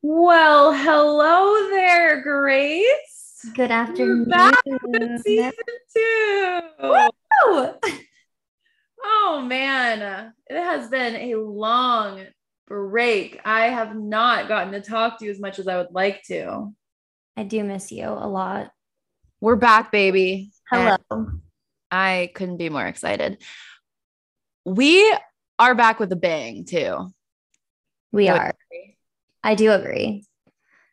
Well, hello there, Grace. Good afternoon. We're back with season two. Woo! Oh man, it has been a long break. I have not gotten to talk to you as much as I would like to. I do miss you a lot. We're back, baby. Hello. And I couldn't be more excited. We are back with a bang, too. We are. agree? I do agree.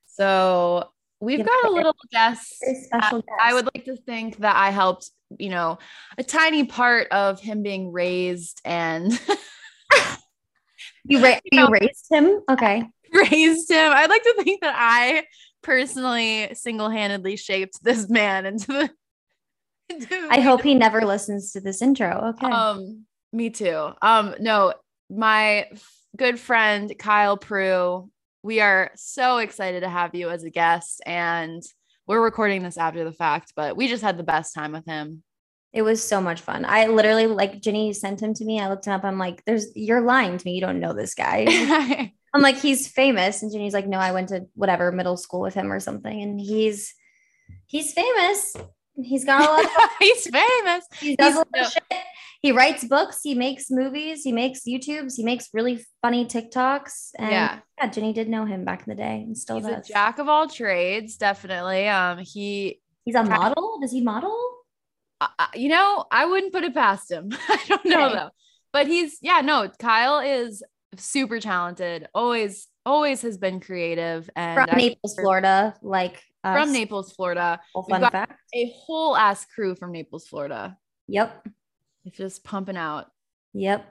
So we've got a little guest. Special guest. I would like to think that I helped, you know, a tiny part of him being raised and you, ra- you know- you raised him. Okay. raised him. I'd like to think that I personally single-handedly shaped this man into the. into I hope he never listens to this intro. Okay. Um, me too. Um, no, my good friend Kyle Prue. We are so excited to have you as a guest, and we're recording this after the fact, but we just had the best time with him. it was so much fun. I literally like Jenny sent him to me. I looked him up. I'm like, there's you're lying to me. You don't know this guy. I'm like, he's famous. And Jenny's like, no, I went to whatever middle school with him or something. And he's he's famous. He's got a lot of He's famous. he does a lot of shit. He writes books, he makes movies, he makes YouTubes, he makes really funny TikToks. And Yeah. yeah, Jenny did know him back in the day and still He's a does. jack of all trades, definitely. Um, he, He's a model. Does he model? uh, you know, I wouldn't put it past him. I don't know Okay. though, but he's yeah, no, Kyle is super talented. Always, always has been creative and From Naples, Florida. Like From Naples, Florida. Fun got- fact. A whole ass crew from Naples, Florida. Yep. It's just pumping out Yep.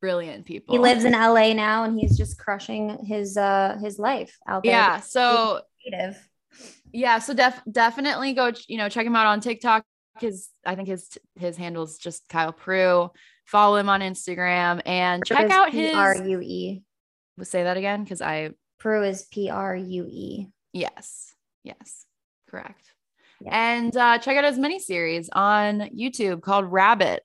brilliant people. He lives in LA now and he's just crushing his uh his life out there. yeah. So Creative. yeah so def- definitely go you know check him out on tiktok his i think his his handle is just kyle prue follow him on instagram and check out his P-R-U-E. say that again because i Prue is P-R-U-E. yes yes correct Yeah. and uh, check out his mini series on youtube called rabbit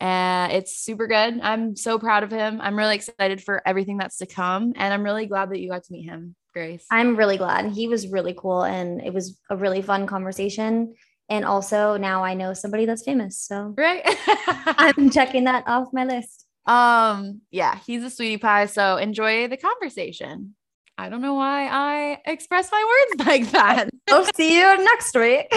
and it's super good i'm so proud of him i'm really excited for everything that's to come and i'm really glad that you got to meet him grace I'm really glad. He was really cool and it was a really fun conversation. And also now I know somebody that's famous. So right I'm checking that off my list. Um, yeah, he's a sweetie pie. So enjoy the conversation. I don't know why I express my words like that. I'll see you next week.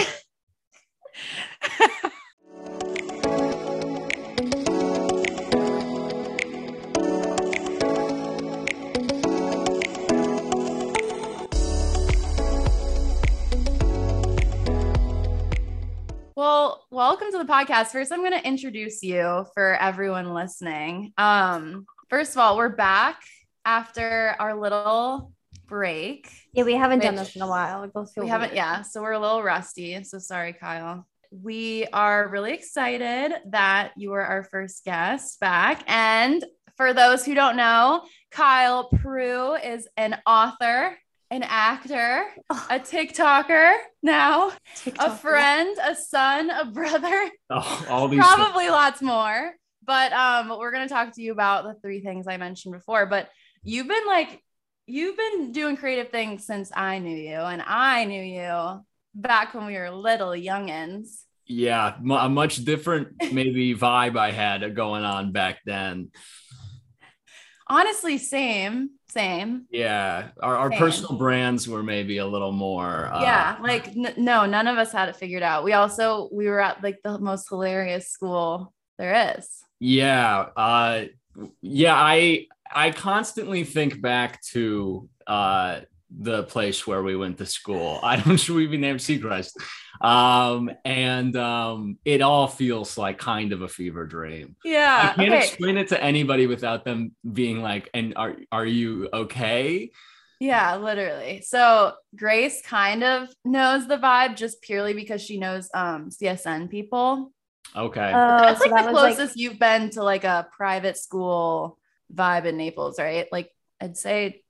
well, welcome to the podcast. First, I'm going to introduce you for everyone listening. Um, first of all, we're back after our little break. Yeah, we haven't done this in a while. We both feel we haven't, yeah. So we're a little rusty. So sorry, Kyle. We are really excited that you were our first guest back. And for those who don't know, Kyle Prue is an author, an actor, a TikToker now, a friend, a son, a brother, Oh, all these probably lots more. But um, we're gonna talk to you about the three things I mentioned before. But you've been like, you've been doing creative things since I knew you, and I knew you back when we were little youngins. yeah, mu- a much different maybe vibe I had going on back then. Honestly, same, same. Yeah, our, our Same. personal brands were maybe a little more. Uh, yeah, like n- no, none of us had it figured out. We also we were at like the most hilarious school there is. Yeah, uh, yeah. I I constantly think back to uh, the place where we went to school. I don't should we be named Seacrest, um, and um, it all feels like kind of a fever dream. Yeah. I can't Okay. explain it to anybody without them being like, "And are are you okay?" Yeah, literally. So Grace kind of knows the vibe just purely because she knows um CSN people. Okay. Oh, That's so like that the was like closest you've been to like a private school vibe in Naples, right? Like I'd say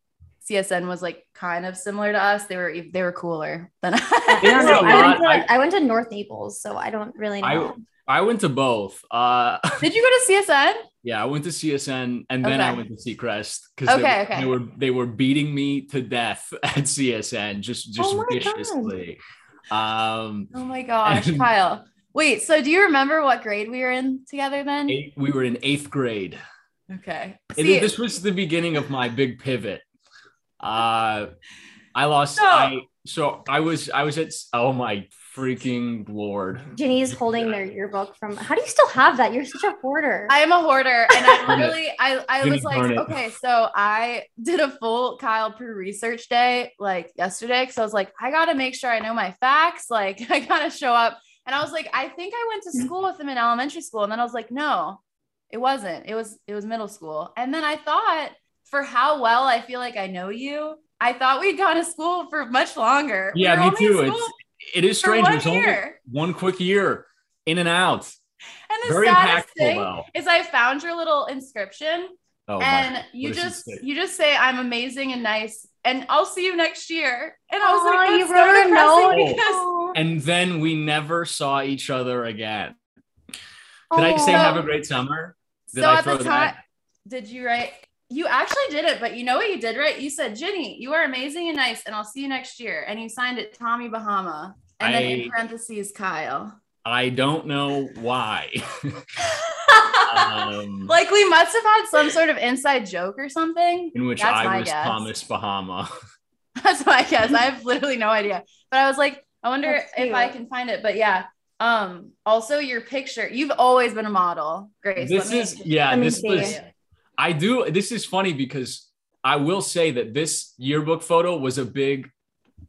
CSN was like kind of similar to us. They were they were cooler than I, don't know. a I, went to, I, went to North Naples, so I don't really know. I went to both. Uh, Did you go to CSN? Yeah, I went to CSN and then I went to Seacrest because Okay, they, okay. they were they were beating me to death at CSN just just Oh viciously. Um, Oh my gosh, And- Kyle. Wait, so do you remember what grade we were in together then? eight, we were in eighth grade. Okay. And See, this was the beginning of my big pivot. Uh, I lost. So- I so I was I was at oh my freaking lord. Ginny's holding their yearbook from. How do you still have that? You're such a hoarder. I am a hoarder, and I literally, I, I Didn't was like, it. okay, so I did a full Kyle Prue research day like yesterday because I was like, I gotta make sure I know my facts, like I gotta show up, and I was like, I think I went to school with him in elementary school, and then I was like, no, it wasn't. It was it was middle school, and then I thought for how well I feel like I know you, I thought we'd gone to school for much longer. Yeah, were me too. It's it is strange. one It's only year. one quick year in and out. And the Very saddest impactful thing though. is I found your little inscription Oh my. and you what just you just say I'm amazing and nice and I'll see you next year. And I was Aw, like, you that's so wrote a note. because And then we never saw each other again. Did I Oh. say have a great summer? Did so I at the throw time, that? did you write? You actually did it, but you know what you did, right? You said, Ginny, you are amazing and nice, and I'll see you next year. And you signed it Tommy Bahama. And then in parentheses, Kyle. I don't know why. um, like we must have had some sort of inside joke or something. in which that's I was guess. Thomas Bahama. That's my guess. I have literally no idea. But I was like, I wonder That's if I can find it. But yeah. Um, also your picture. You've always been a model, Grace. this me- is yeah. This see was. I do. This is funny because I will say that this yearbook photo was a big.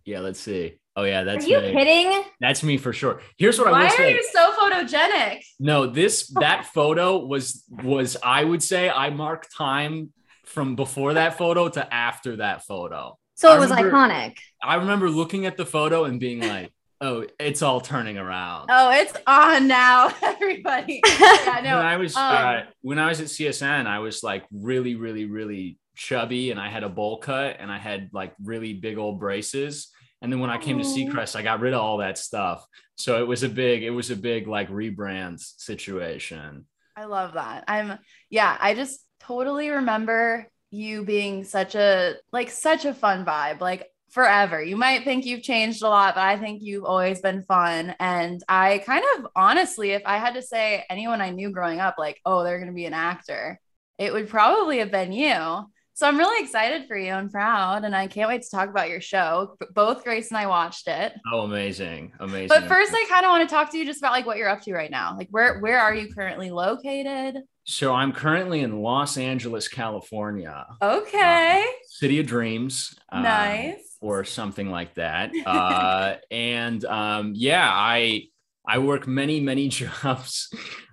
Yeah, let's see. Oh yeah, that's Are that's you me. kidding? That's me for sure. Here's what I Why are you so photogenic? No, this that photo was was I would say I marked time from before that photo to after that photo. So I it was remember- iconic. I remember looking at the photo and being like, "Oh, it's all turning around." Oh, it's on now, everybody. Yeah, no. when I was um, uh, when I was at CSN, I was like really, really, really chubby, and I had a bowl cut, and I had like really big old braces. And then when I came to Seacrest, I got rid of all that stuff. So it was a big, it was a big like rebrand situation. I love that. I'm yeah, I just totally remember you being such a like such a fun vibe, like forever. You might think you've changed a lot, but I think you've always been fun. And I kind of honestly, if I had to say anyone I knew growing up, like, oh, they're gonna be an actor, it would probably have been you. So I'm really excited for you and proud, and I can't wait to talk about your show. Both Grace and I watched it. Oh, amazing, amazing. But first, I kind of want to talk to you just about like what you're up to right now. Like, where where are you currently located? so I'm currently in Los Angeles, California, Okay, City of Dreams. uh, nice. Or something like that. Uh, and um, yeah, I I work many many jobs,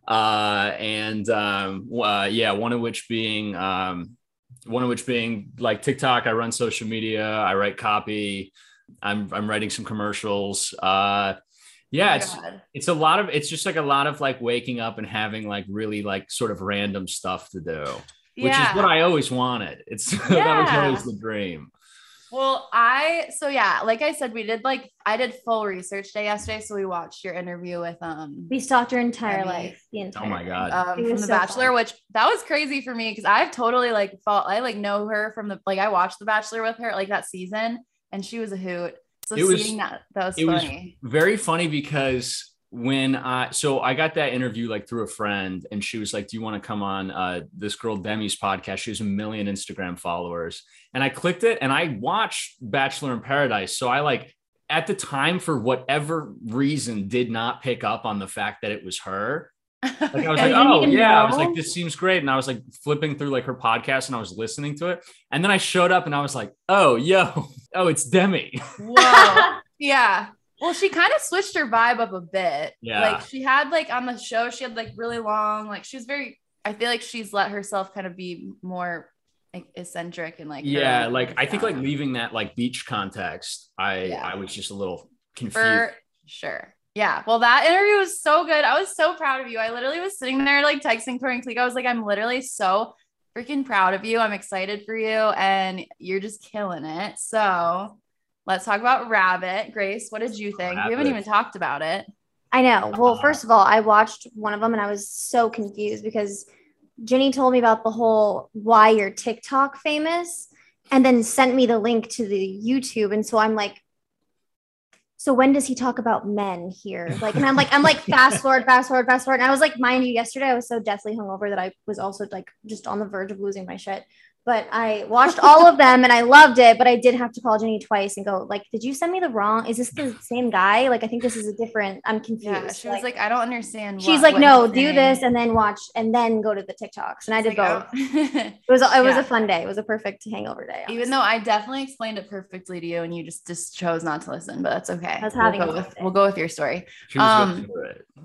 uh, and um, uh, yeah, one of which being um, one of which being like TikTok. I run social media. I write copy. I'm I'm writing some commercials. Uh, yeah, Oh it's God. it's a lot of it's just like a lot of like waking up and having like really like sort of random stuff to do, which yeah. is what I always wanted. It's that was always the dream. Well, I so yeah, like I said, we did like I did full research day yesterday, so we watched your interview with um We stalked your entire Remy. life. The entire Oh my God. um, from The so Bachelor, fun. which that was crazy for me because I've totally like felt I like know her from the like I watched The Bachelor with her like that season, and she was a hoot. So It was- seeing that that was it was- funny. very funny because when I so I got that interview like through a friend and she was like, Do you want to come on uh this girl Demi's podcast? She has a million Instagram followers. And I clicked it and I watched Bachelor in Paradise. So I like at the time, for whatever reason, did not pick up on the fact that it was her. Like I was like, oh didn't yeah. I was like, this seems great. And I was like flipping through like her podcast and I was listening to it. And then I showed up and I was like, oh, yo, oh, it's Demi. Whoa. yeah. Well, she kind of switched her vibe up a bit. Yeah. Like she had like on the show, she had like really long, like she was very, I feel like she's let herself kind of be more like eccentric and like yeah own like i think like leaving that like beach context i Yeah. i was just a little confused for sure. Yeah. Well, that interview was so good. I was so proud of you. I literally was sitting there like texting Tori and Cleek. I was like, I'm literally so freaking proud of you. I'm excited for you and you're just killing it. So let's talk about Rabbit. Grace, what did you think? We haven't even talked about it. I know. Well, Uh, first of all, I watched one of them and I was so confused because Jenny told me about the whole why you're TikTok famous and then sent me the link to the YouTube. And so I'm like, so when does he talk about men here? Like, and I'm like, I'm like, fast forward, fast forward, fast forward. And I was like, mind you, yesterday I was so deathly hungover that I was also like just on the verge of losing my shit but I watched all of them and I loved it. But I did have to call Jenny twice and go, like, did you send me the wrong? Is this the same guy? Like, I think this is a different. I'm confused. Yeah, she was like, I don't understand. She's what, like, no, do this and then watch and then go to the TikToks. And I did like, both. Oh. it was it was yeah. a fun day. It was a perfect hangover day. Honestly. Even though I definitely explained it perfectly to you and you just just chose not to listen, but that's okay. That's having we'll go, with, we'll go with your story. Um,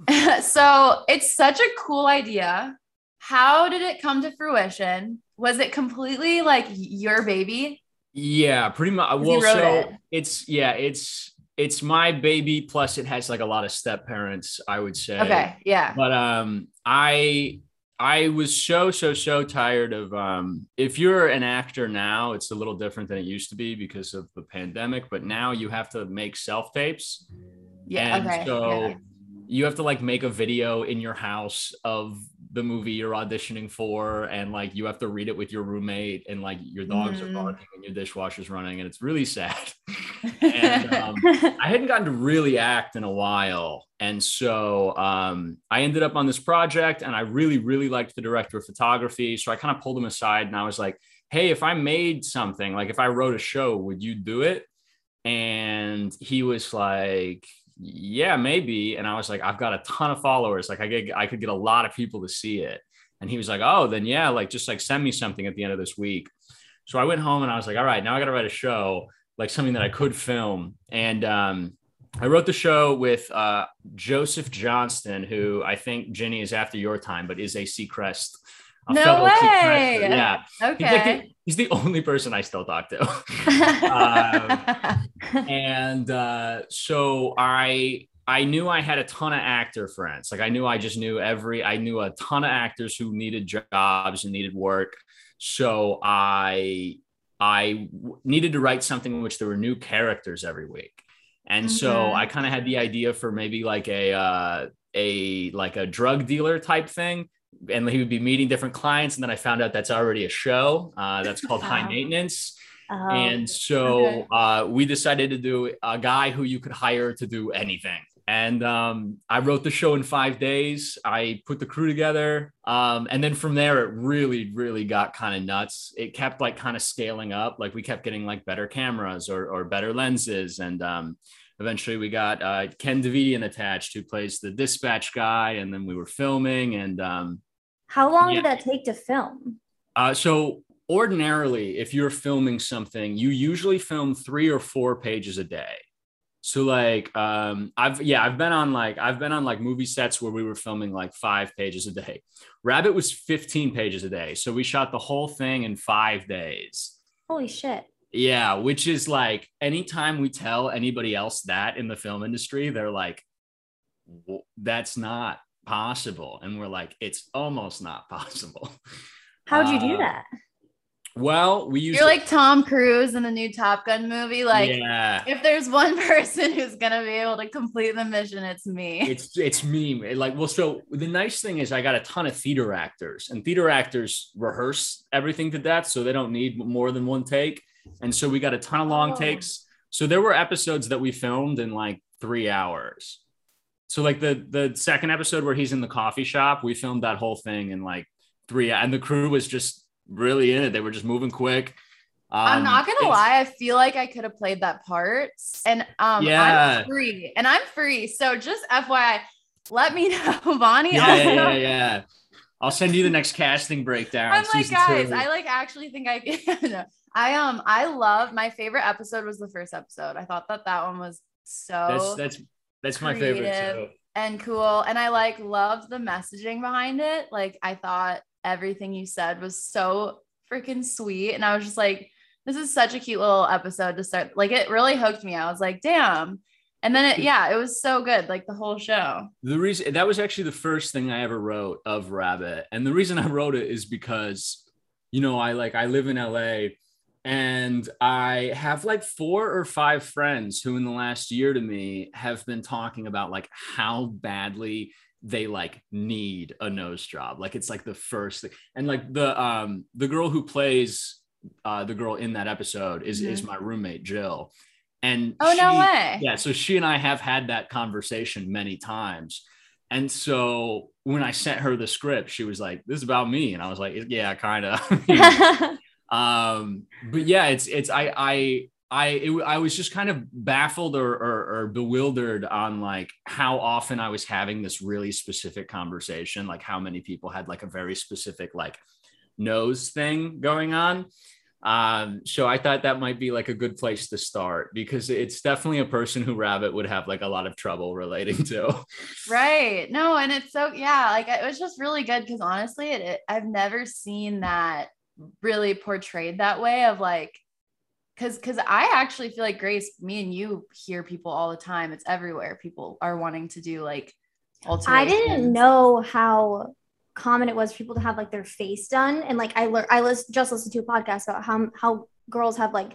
so it's such a cool idea. How did it come to fruition? Was it completely like your baby? Yeah, pretty much. Well, so it. it's yeah, it's it's my baby. Plus, it has like a lot of step parents. I would say. Okay. Yeah. But um, I I was so so so tired of um. If you're an actor now, it's a little different than it used to be because of the pandemic. But now you have to make self tapes. Yeah. And okay. So. Yeah. You have to like make a video in your house of the movie you're auditioning for and like you have to read it with your roommate and like your dogs mm. are barking and your dishwasher's running and it's really sad and um, i hadn't gotten to really act in a while and so um, i ended up on this project and i really really liked the director of photography so i kind of pulled him aside and i was like hey if i made something like if i wrote a show would you do it and he was like yeah, maybe. And I was like, I've got a ton of followers. Like I get, I could get a lot of people to see it. And he was like, oh, then yeah, like just like send me something at the end of this week. So I went home and I was like, all right, now I got to write a show, like something that I could film. And um, I wrote the show with uh, Joseph Johnston, who I think Jenny is after your time, but is a Seacrest. A no way. Yeah. Okay. He's, like the, he's, the, only person I still talk to. um, and uh, so I I knew I had a ton of actor friends. Like I knew I just knew every I knew a ton of actors who needed jobs and needed work. So I I needed to write something in which there were new characters every week. And mm-hmm. so I kind of had the idea for maybe like a uh, a like a drug dealer type thing and he would be meeting different clients and then i found out that's already a show uh, that's called high maintenance Oh, and so uh, we decided to do a guy who you could hire to do anything. And um, I wrote the show in five days. I put the crew together. Um, and then from there, it really, really got kind of nuts. It kept like kind of scaling up. Like we kept getting like better cameras or, or better lenses. And um, eventually we got uh, Ken Davitian attached, who plays the dispatch guy. And then we were filming. And um, how long yeah. did that take to film? Uh, so ordinarily, if you're filming something, you usually film three or four pages a day. So like um I've yeah, I've been on like I've been on like movie sets where we were filming like 5 pages a day. Rabbit was 15 pages a day. So we shot the whole thing in 5 days. Holy shit. Yeah, which is like anytime we tell anybody else that in the film industry, they're like that's not possible and we're like it's almost not possible. How'd you do uh, that? Well, we use You're like Tom Cruise in the new Top Gun movie. Like, yeah. if there's one person who's gonna be able to complete the mission, it's me. It's it's me. Like, well, so the nice thing is I got a ton of theater actors, and theater actors rehearse everything to death, so they don't need more than one take. And so we got a ton of long oh. takes. So there were episodes that we filmed in like three hours. So like the the second episode where he's in the coffee shop, we filmed that whole thing in like three, and the crew was just really in it. They were just moving quick. Um, I'm not gonna lie, I feel like I could have played that part. And um yeah. I'm free and I'm free. So just FYI, let me know, Bonnie. Yeah, yeah, yeah, yeah, I'll send you the next casting breakdown. I'm like, guys, two. I like actually think I can. I um I love my favorite episode was the first episode. I thought that that one was so that's that's that's my favorite too. and cool. And I like loved the messaging behind it. Like I thought everything you said was so freaking sweet. And I was just like, this is such a cute little episode to start. Like it really hooked me. I was like, damn. And then it, yeah, it was so good, like the whole show. The reason that was actually the first thing I ever wrote of Rabbit. And the reason I wrote it is because, you know, I like I live in LA and I have like four or five friends who in the last year to me have been talking about like how badly they like need a nose job. Like it's like the first thing. And like the um the girl who plays uh the girl in that episode is mm-hmm. is my roommate Jill. And oh she, no way. Yeah, so she and I have had that conversation many times. And so when I sent her the script, she was like, "This is about me," and I was like, "Yeah, kind of." um, but yeah, it's it's I I I it, I was just kind of baffled or, or, or bewildered on like how often I was having this really specific conversation, like how many people had like a very specific like nose thing going on. Um, so I thought that might be like a good place to start because it's definitely a person who Rabbit would have like a lot of trouble relating to. Right. No, and it's so yeah, like it was just really good because honestly, it, it I've never seen that really portrayed that way of like because because I actually feel like Grace, me and you hear people all the time. It's everywhere. People are wanting to do like I didn't know how common it was for people to have like their face done, and like I learned I was just listened to a podcast about how how girls have like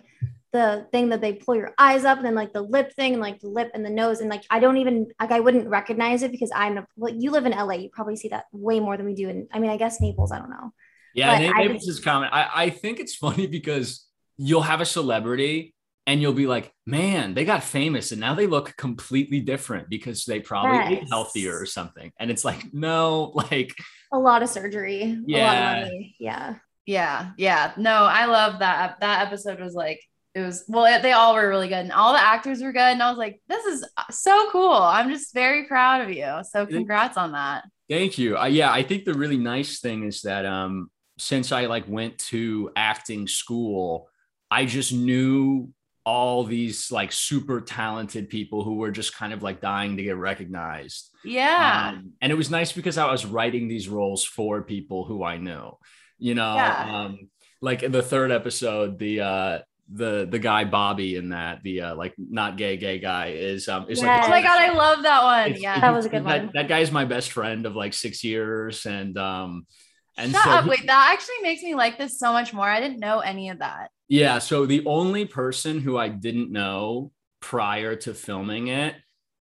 the thing that they pull your eyes up and then like the lip thing and like the lip and the nose. And like I don't even like I wouldn't recognize it because I'm a well, you live in LA you probably see that way more than we do and I mean I guess Naples. I don't know yeah Naples is common I, I think it's funny because you'll have a celebrity and you'll be like, man, they got famous and now they look completely different because they probably yes. ate healthier or something. And it's like, no, like a lot of surgery. Yeah. Of yeah. Yeah. Yeah. No, I love that. That episode was like, it was, well, they all were really good and all the actors were good. And I was like, this is so cool. I'm just very proud of you. So congrats on that. Thank you. Uh, yeah. I think the really nice thing is that, um, since I like went to acting school, I just knew all these like super talented people who were just kind of like dying to get recognized. Yeah. Um, and it was nice because I was writing these roles for people who I knew, you know, yeah. um, like in the third episode, the, uh, the the guy Bobby in that the uh like not gay gay guy is um is yes. like oh my god I love that one yeah that was a good that, one that guy is my best friend of like six years and um and Shut so up. Wait, that actually makes me like this so much more. I didn't know any of that. Yeah. So the only person who I didn't know prior to filming it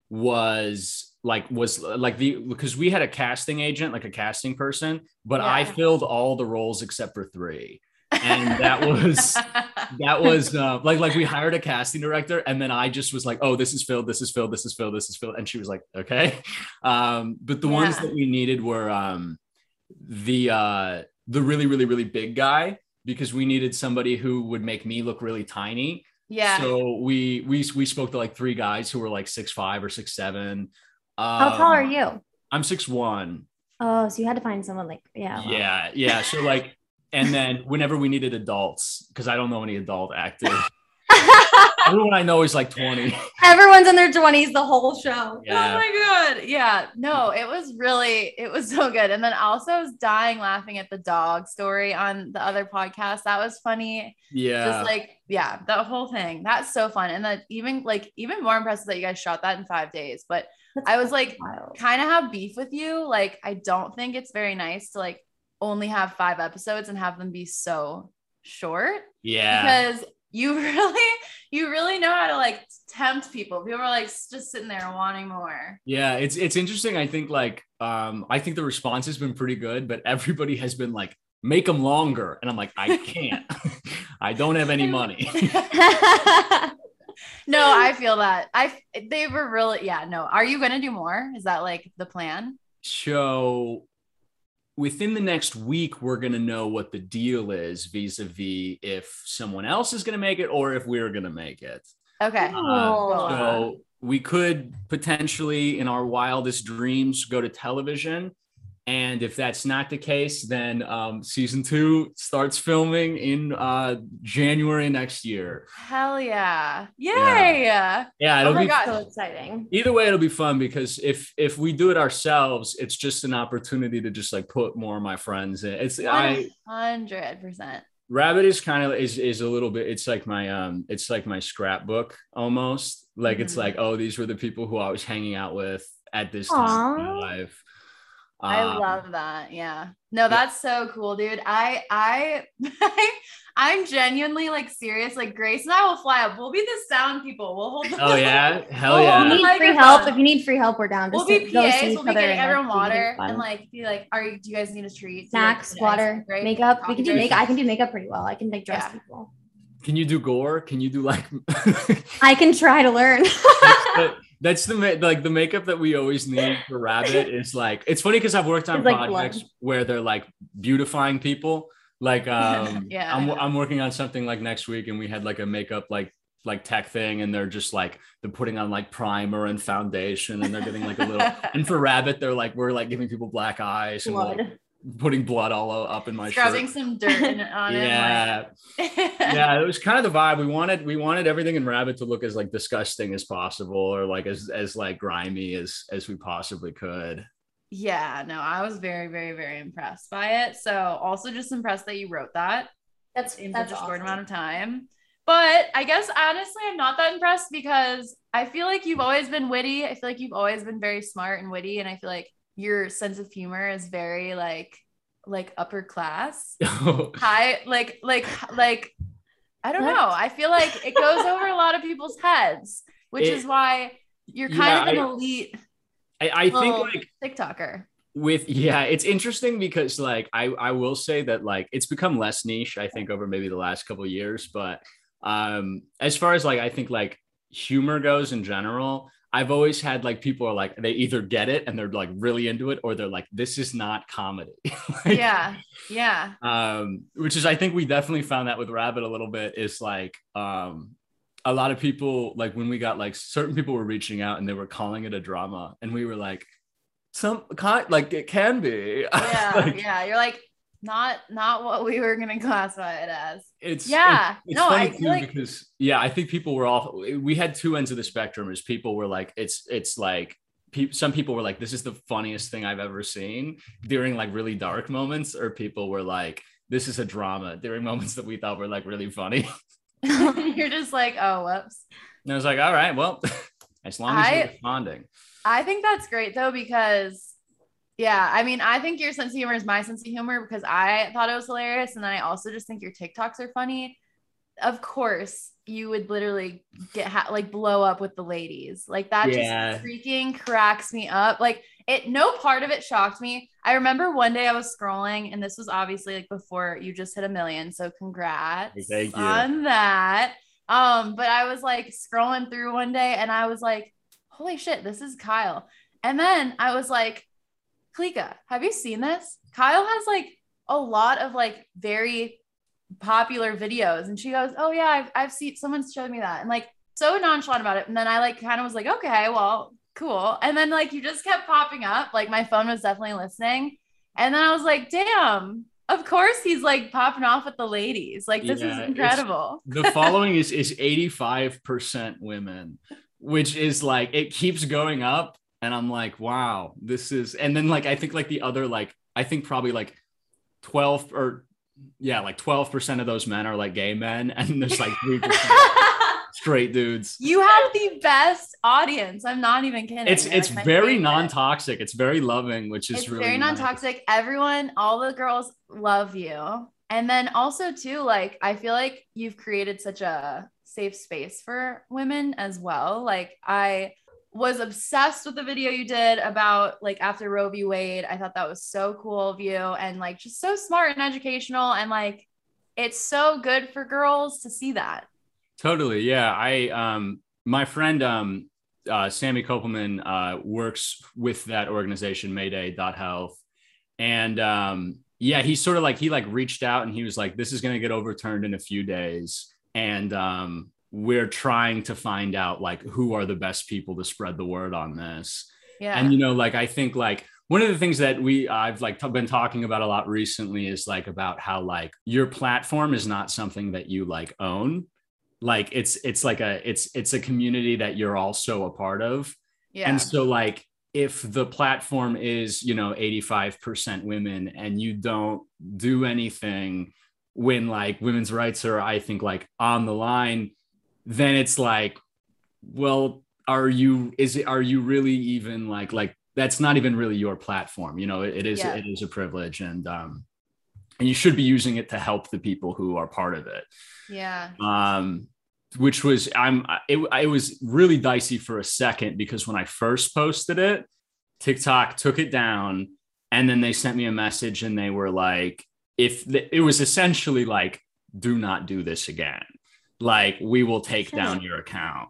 was like was like the because we had a casting agent, like a casting person, but yeah. I filled all the roles except for three. and that was that was uh, like like we hired a casting director and then i just was like oh this is filled this is filled this is filled this is filled and she was like okay um but the yeah. ones that we needed were um the uh the really really really big guy because we needed somebody who would make me look really tiny. Yeah. So we we we spoke to like three guys who were like six five or six seven. Um, How tall are you? I'm six one. Oh, so you had to find someone like yeah. Well. Yeah, yeah. So like, and then whenever we needed adults, because I don't know any adult actors. Everyone I know is like 20. Everyone's in their 20s the whole show. Yeah. Oh my god. Yeah. No, it was really it was so good. And then also I was dying laughing at the dog story on the other podcast. That was funny. Yeah. Just like yeah, the whole thing. That's so fun. And that even like even more impressive that you guys shot that in 5 days. But That's I was like kind of have beef with you. Like I don't think it's very nice to like only have 5 episodes and have them be so short. Yeah. Because you really you really know how to like tempt people. People are like just sitting there wanting more. Yeah it's it's interesting i think like um i think the response has been pretty good but everybody has been like make them longer and i'm like i can't. I don't have any money. No i feel that. I they were really yeah no. Are you gonna do more? Is that like the plan? So within the next week, we're going to know what the deal is vis a vis if someone else is going to make it or if we're going to make it. Okay. Uh, so we could potentially, in our wildest dreams, go to television and if that's not the case, then um, season two starts filming in uh, January next year. Hell yeah! Yay! Yeah, yeah it'll oh be God. so exciting. Either way, it'll be fun because if if we do it ourselves, it's just an opportunity to just like put more of my friends in. It's 100%. I hundred percent. Rabbit is kind of is is a little bit. It's like my um. It's like my scrapbook almost. Like mm-hmm. it's like oh these were the people who I was hanging out with at this Aww. time in my life I Um, love that. Yeah. No, that's so cool, dude. I I I'm genuinely like serious. Like Grace and I will fly up. We'll be the sound people. We'll hold the Oh yeah, hell If you need free help, if you need free help, we're down. We'll Just be to PAs. We'll be getting and everyone water and like be like, "Are you? Do you guys need a treat?" So, like, snacks, water, right? makeup. We can do makeup. I can do makeup pretty well. I can like dress Yeah. people. Can you do gore? Can you do like? I can try to learn. That's the ma- like the makeup that we always need for rabbit is like it's funny because I've worked on It's projects blood. where they're like beautifying people. Like um Yeah, I'm. I'm working on something like next week and we had like a makeup like like tech thing and they're just like they're putting on like primer and foundation and they're getting like a little and for rabbit they're like we're like giving people black eyes and like, Blood. Putting blood all up in my Scrubbing shirt. some dirt on Yeah, it. like- yeah, it was kind of the vibe. We wanted we wanted everything in Rabbit to look as like disgusting as possible, or like as as like grimy as as we possibly could. Yeah, no, I was very, very, very impressed by it. So also just impressed that you wrote that That's in that's such a short awesome. amount of time. But I guess honestly, I'm not that impressed because I feel like you've always been witty. I feel like you've always been very smart and witty, and I feel like your sense of humor is very like like upper class, high, like like like. I don't What? know. I feel like it goes over a lot of people's heads, which It- is why you're kind Yeah, of an I- elite I, I think like TikToker. with yeah, it's interesting because like I I will say that like it's become less niche. I think over maybe the last couple of years, but um as far as like I think like humor goes in general. I've always had like people are like they either get it and they're like really into it or they're like this is not comedy. Like, Yeah, yeah. um which is i think we definitely found that with rabbit a little bit is like um a lot of people like when we got like certain people were reaching out and they were calling it a drama and we were like some kind like it can be yeah Like, yeah you're like not not what we were gonna classify it as it's Yeah. it's, it's No, funny I feel like- because yeah i think people were all we had two ends of the spectrum as people were like it's it's like pe- some people were like this is the funniest thing i've ever seen during like really dark moments or people were like this is a drama during moments that we thought were like really funny you're just like oh whoops And I was like, all right, well, as long as I- you're responding. i think that's great though because yeah i mean i think your sense of humor is my sense of humor because i thought it was hilarious and then i also just think your tiktoks are funny. Of course you would literally get ha- like blow up with the ladies. Like that Yeah. just freaking cracks me up. Like it no part of it shocked me. I remember one day i was scrolling and this was obviously like before you just hit a million so congrats on that. Um but i was like scrolling through one day and i was like holy shit this is kyle. And then i was like Klika, have you seen this? Kyle has like a lot of like very popular videos. And she goes, Oh, yeah, I've, I've seen someone's showed me that. And like so nonchalant about it. And then I like kind of was like, Okay, well, cool. And then like you just kept popping up. Like my phone was definitely listening. And then I was like, Damn, of course he's like popping off with the ladies. Like this Yeah, is incredible. The following is is 85% women, which is like it keeps going up. And I'm like, wow, this is and then like I think like the other like I think probably like 12 or yeah, like 12% of those men are like gay men, and there's like 3% straight dudes. you have the best audience. I'm not even kidding. It's it's like, very non-toxic. It's very loving, which is it's really very non-toxic everyone all the girls love you and then also too like i feel like you've created such a safe space for women as well like i was obsessed with the video you did about like after roe v wade i thought that was so cool of you and like just so smart and educational and like it's so good for girls to see that Totally. Yeah. I um my friend um uh Sammy Kopelman uh works with that organization Mayday.health. And um yeah, he sort of like he like reached out and he was like, this is gonna get overturned in a few days. And um we're trying to find out like who are the best people to spread the word on this. yeah And you know, like I think like one of the things that we I've like t- been talking about a lot recently is like about how like your platform is not something that you like own. Like it's it's like a it's it's a community that you're also a part of. yeah And so like if the platform is, you know, 85% women and you don't do anything when like women's rights are I think like on the line, then it's like well, are you is it are you really even like like that's not even really your platform. You know, it, it is Yeah. it is a privilege, and um, and you should be using it to help the people who are part of it. Yeah. Um, which was I'm it, it was really dicey for a second because when I first posted it, TikTok took it down, and then they sent me a message and they were like, if the, it was essentially like, do not do this again. Like we will take down your account.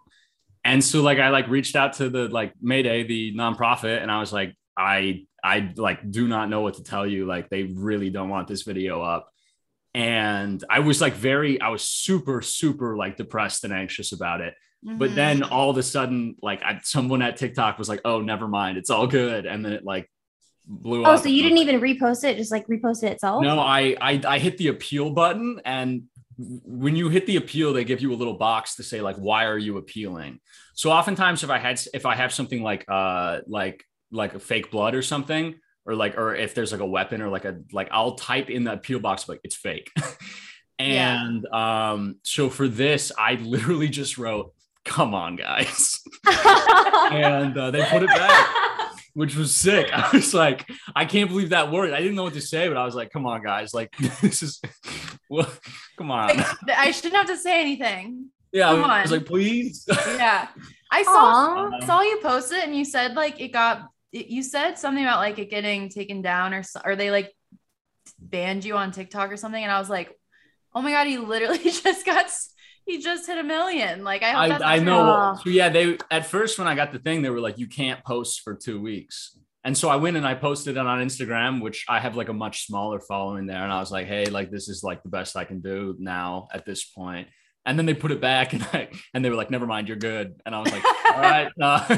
And so like I like reached out to the like Mayday, the nonprofit, and I was like, I I like do not know what to tell you. Like they really don't want this video up. And I was like very, I was super, super like depressed and anxious about it. But Mhm. then all of a sudden, like I, someone at TikTok was like, "Oh, never mind, it's all good," and then it like blew Oh, up. Oh, so you didn't even repost it, just like repost it itself? No, I, I I hit the appeal button, and when you hit the appeal, they give you a little box to say like, "Why are you appealing?" So oftentimes, if I had if I have something like uh like like a fake blood or something, or like or if there's like a weapon or like a like I'll type in the appeal box like it's fake. Yeah. and um so for this, I literally just wrote, "Come on, guys," and uh, they put it back which was sick. I was like, I can't believe that word. I didn't know what to say, but I was like, come on, guys. Like, this is, well, come on. Like, I shouldn't have to say anything. Yeah, I was, come I was like, please. Yeah. I saw Aw. saw you post it and you said like it got you said something about like it getting taken down or so- or they like banned you on TikTok or something and I was like, "Oh my god, he literally just got s- he just hit a million. Like I I, I know. Oh. So yeah, they at first when I got the thing, they were like, you can't post for two weeks. And so I went and I posted it on Instagram, which I have like a much smaller following there. And I was like, hey, like this is like the best I can do now at this point. And then they put it back and I and they were like, never mind, you're good. And I was like, all right. uh,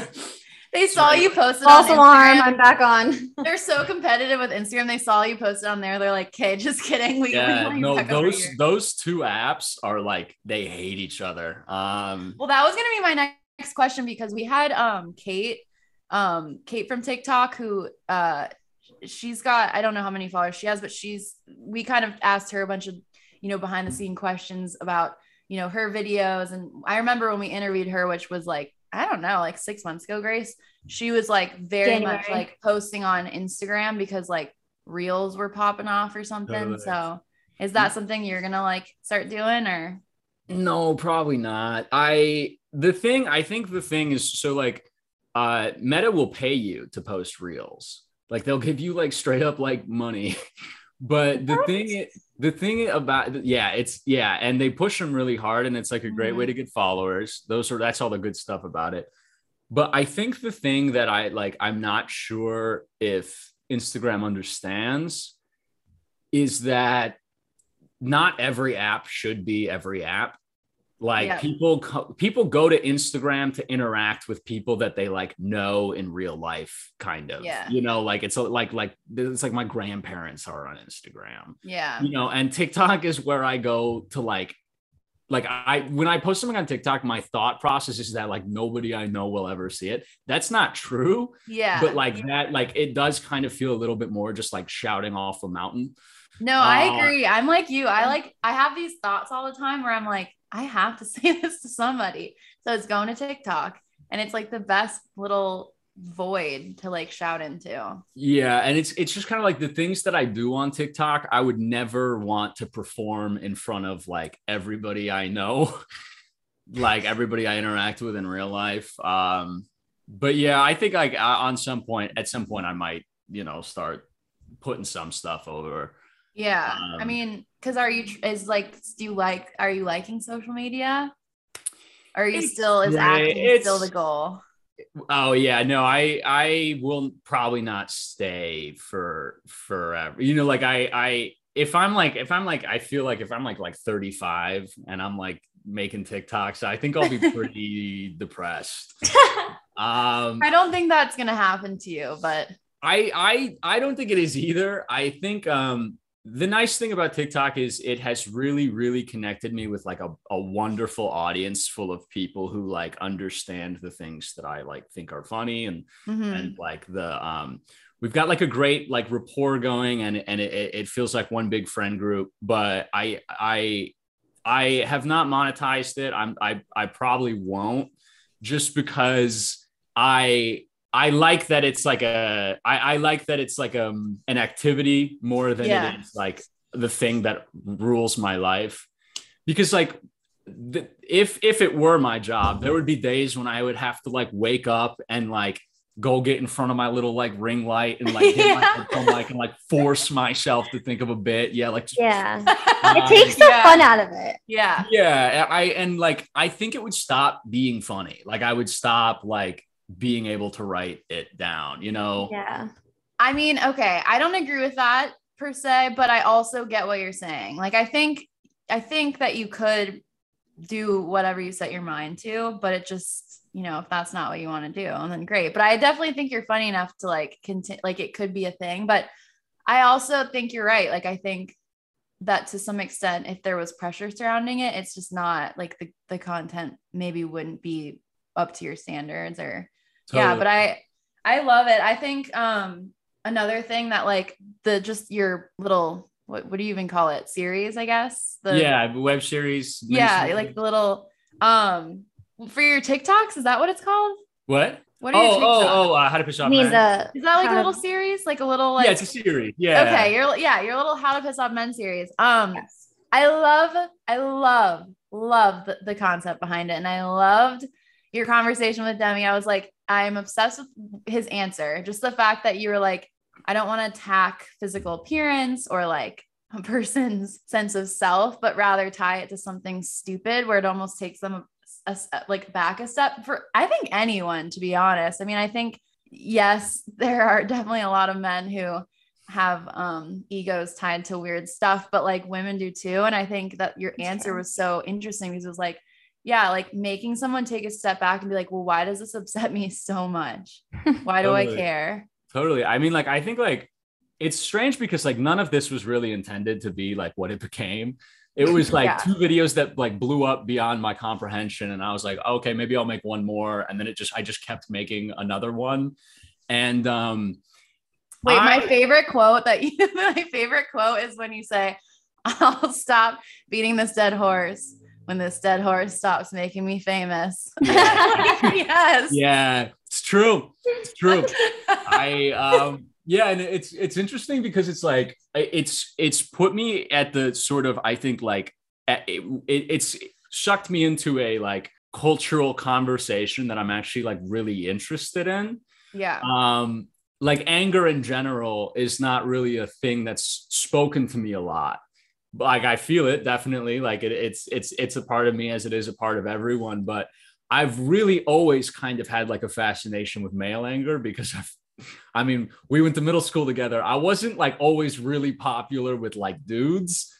They saw you posted False on alarm. Instagram. I'm back on. They're so competitive with Instagram. They saw you posted on there. They're like, "Okay, just kidding. We, we yeah, want you no, those those two apps are like they hate each other. Um Well, that was gonna be my next question because we had um Kate, um Kate from TikTok who uh she's got I don't know how many followers she has, but she's we kind of asked her a bunch of you know behind the scene questions about you know her videos and I remember when we interviewed her, which was like I don't know, like six months ago, Grace. She was like very much like posting on Instagram because like reels were popping off or something. Totally. So is that something you're gonna like start doing or No, probably not. I the thing I think the thing is so like uh Meta will pay you to post reels. Like they'll give you like straight up like money. But the thing the thing about yeah, it's yeah, and they push them really hard and it's like a great way mm-hmm. to get followers. Those are that's all the good stuff about it. But I think the thing that I like I'm not sure if Instagram understands is that not every app should be every app like Yeah. people people go to instagram to interact with people that they like know in real life kind of Yeah. you know like it's a- like like it's like my grandparents are on instagram yeah. you know and tiktok is where i go to like like i when i post something on tiktok my thought process is that like nobody i know will ever see it that's not true Yeah. but like that like it does kind of feel a little bit more just like shouting off a mountain No, I Uh, agree. I'm like you. I like I have these thoughts all the time where I'm like, I have to say this to somebody. So it's going to TikTok and it's like the best little void to like shout into. Yeah, and it's it's just kind of like the things that I do on TikTok, I would never want to perform in front of like everybody I know, like everybody I interact with in real life. Um but yeah, I think like on some point at some point I might, you know, start putting some stuff over. Yeah. I Um, mean, cuz are you is like do you like are you liking social media? Or are you It's still is acting It's- still the goal? Oh yeah, no, I I will probably not stay for forever. You know, like I I if I'm like if I'm like I feel like if I'm like like 35 and I'm like making TikToks, I think I'll be pretty depressed. Um I don't think that's going to happen to you, but I I I don't think it is either. I think um the nice thing about TikTok is it has really really connected me with like a, a wonderful audience full of people who like understand the things that I like think are funny and Mhm. and like the um we've got like a great like rapport going and and it, it feels like one big friend group but i i i have not monetized it i'm i i probably won't just because i I like that it's like a I, I like that it's like um an activity more than Yeah. it is like the thing that rules my life. Because like the, if if it were my job, there would be days when I would have to like wake up and like go get in front of my little like ring light and like get my Yeah. headphone mic and like force myself to think of a bit. Yeah, like Yeah. Um, It takes the yeah. fun out of it. yeah. yeah i and like i think it would stop being funny like i would stop like being able to write it down you know Yeah. I mean, okay, I don't agree with that per se, but I also get what you're saying. Like I think I think that you could do whatever you set your mind to, but it just, you know, if that's not what you want to do, and then great. But I definitely think you're funny enough to like continue like it could be a thing, but I also think you're right. Like I think that to some extent if there was pressure surrounding it, it's just not like the the content maybe wouldn't be up to your standards or yeah but i i love it i think um another thing that like the just your little what, what do you even call it series i guess the yeah web series yeah miniseries. like the little um for your tiktoks is that what it's called what what are your oh TikToks? oh oh uh, how to piss I off mean men. the is that like a little to- series like a little like yeah it's a series yeah okay your yeah your little how to piss off men series um Yes. I love, I love, love the, the concept behind it. And I loved your conversation with Demi. I was like, I'm obsessed with his answer. Just the fact that you were like, I don't want to attack physical appearance or like a person's sense of self, but rather tie it to something stupid where it almost takes them a, a- like back a step for, I think anyone, to be honest. I mean, I think, yes, there are definitely a lot of men who have um egos tied to weird stuff but like women do too and i think that your answer was so interesting because it was like yeah like making someone take a step back and be like well why does this upset me so much? Why do i care? Totally. I mean like i think like it's strange because like none of this was really intended to be like what it became. It was like Yeah. two videos that like blew up beyond my comprehension and i was like okay maybe i'll make one more and then it just i just kept making another one. And um wait my favorite quote that you my favorite quote is when you say i'll stop beating this dead horse when this dead horse stops making me famous. Yes. Yeah it's true. It's true. I um yeah, and it's it's interesting because it's like it's it's put me at the sort of I think like it, it, it's sucked me into a like cultural conversation that I'm actually like really interested in. yeah. Um like anger in general is not really a thing that's spoken to me a lot. Like I feel it definitely like it, it's it's it's a part of me as it is a part of everyone, but I've really always kind of had like a fascination with male anger because I've I mean, we went to middle school together. I wasn't like always really popular with like dudes.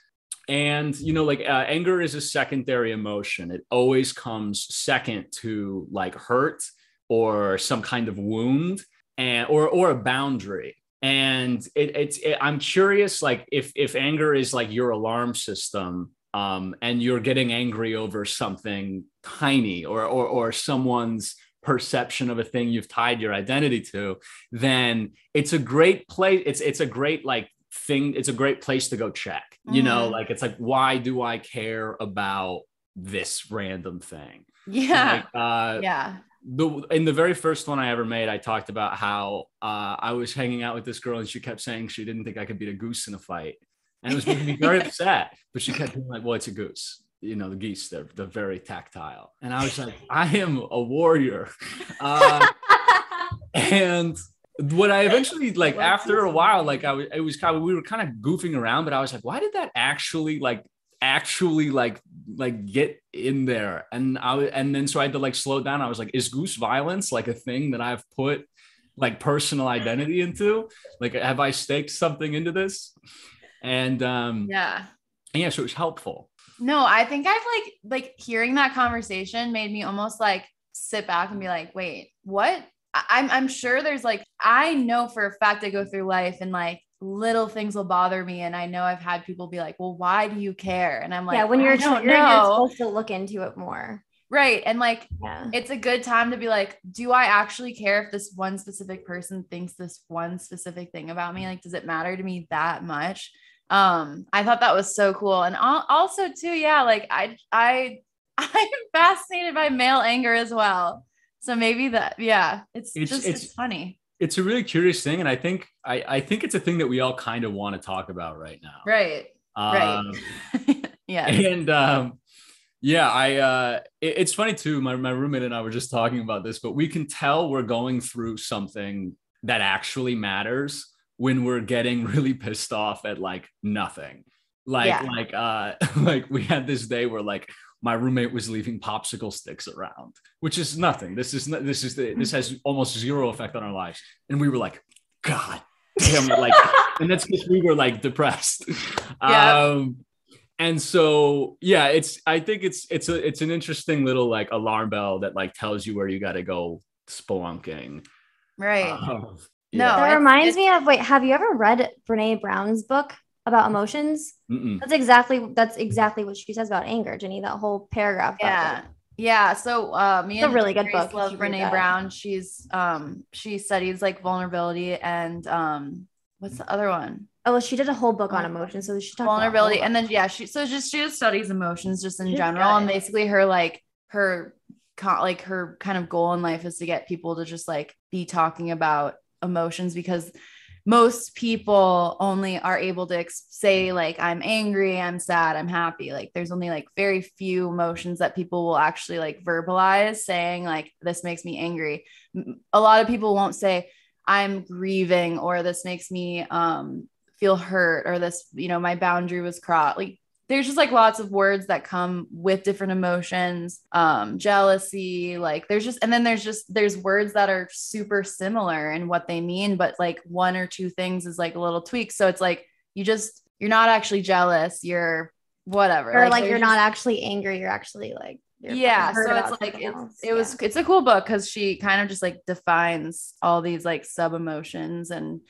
And, you know, like uh, anger is a secondary emotion. It always comes second to like hurt or some kind of wound and or or a boundary. And it, it's it, I'm curious, like if if anger is like your alarm system, um, and you're getting angry over something tiny or or or someone's perception of a thing you've tied your identity to, then it's a great place. It's it's a great like thing. It's a great place to go check. You know, Mhm. like it's like why do I care about this random thing? yeah Like, uh, yeah the in the very first one I ever made, I talked about how uh, I was hanging out with this girl and she kept saying she didn't think I could beat a goose in a fight, and it was making me very upset. But she kept being like, "Well, it's a goose." You know, the geese, they're, they're very tactile. And I was like, I am a warrior. Uh, and what I eventually like after a while, like I was, it was kind of we were kind of goofing around, but I was like, why did that actually like actually like like get in there? And I and then so I had to like slow down. I was like, is goose violence like a thing that I've put like personal identity into? Like, have I staked something into this? And um, yeah yeah, so it was helpful. No, I think I've like like hearing that conversation made me almost like sit back and be like, wait, what? I- I'm I'm sure there's like I know for a fact I go through life and like little things will bother me, and I know I've had people be like, well, why do you care? And I'm like, yeah, when you're I a don't triggered, you're supposed to look into it more. right? And like Yeah. it's a good time to be like, do I actually care if this one specific person thinks this one specific thing about me? Like, does it matter to me that much? Um, I thought that was so cool. And also too, yeah, like I I I'm fascinated by male anger as well. So maybe that, yeah, it's, It's- just it's- it's funny. It's a really curious thing, and I think I, I think it's a thing that we all kind of want to talk about right now. Right. Um, Right. yeah. and um yeah i uh it- it's funny too my, my roommate and i were just talking about this but we can tell we're going through something that actually matters when we're getting really pissed off at like nothing like Yeah. like uh like we had this day where like my roommate was leaving popsicle sticks around which is nothing. This is not this is the, this has almost zero effect on our lives. And we were like god damn it like and that's because we were like depressed. Yeah. um and so yeah it's i think it's it's a it's an interesting little like alarm bell that like tells you where you got to go spelunking. Right. Um, No, that reminds me of wait, have you ever read Brene Brown's book about emotions? Mm-mm. That's exactly that's exactly what she says about anger, Jenny. That whole paragraph. yeah it. yeah so uh me It's a and really good Grace book, you love should read brene that. brown she's um she studies like vulnerability and um what's the other one Oh, well, she did a whole book on Vul- emotions, so she talked vulnerability all and then yeah she so just she just studies emotions just in She's general and basically her like her like her kind of goal in life is to get people to just like be talking about emotions because most people only are able to ex- say like i'm angry i'm sad i'm happy. Like there's only like very few emotions that people will actually like verbalize saying like this makes me angry. A lot of people won't say i'm grieving or this makes me um feel hurt or this you know my boundary was crossed. Like there's just like lots of words that come with different emotions um jealousy like there's just and then there's just there's words that are super similar in what they mean but like one or two things is like a little tweak. So it's like you just you're not actually jealous you're whatever. Or like, there's you're just- not actually angry, you're actually like you're yeah so it's like it's, it was it's a cool book because she kind of just like defines all these like sub emotions and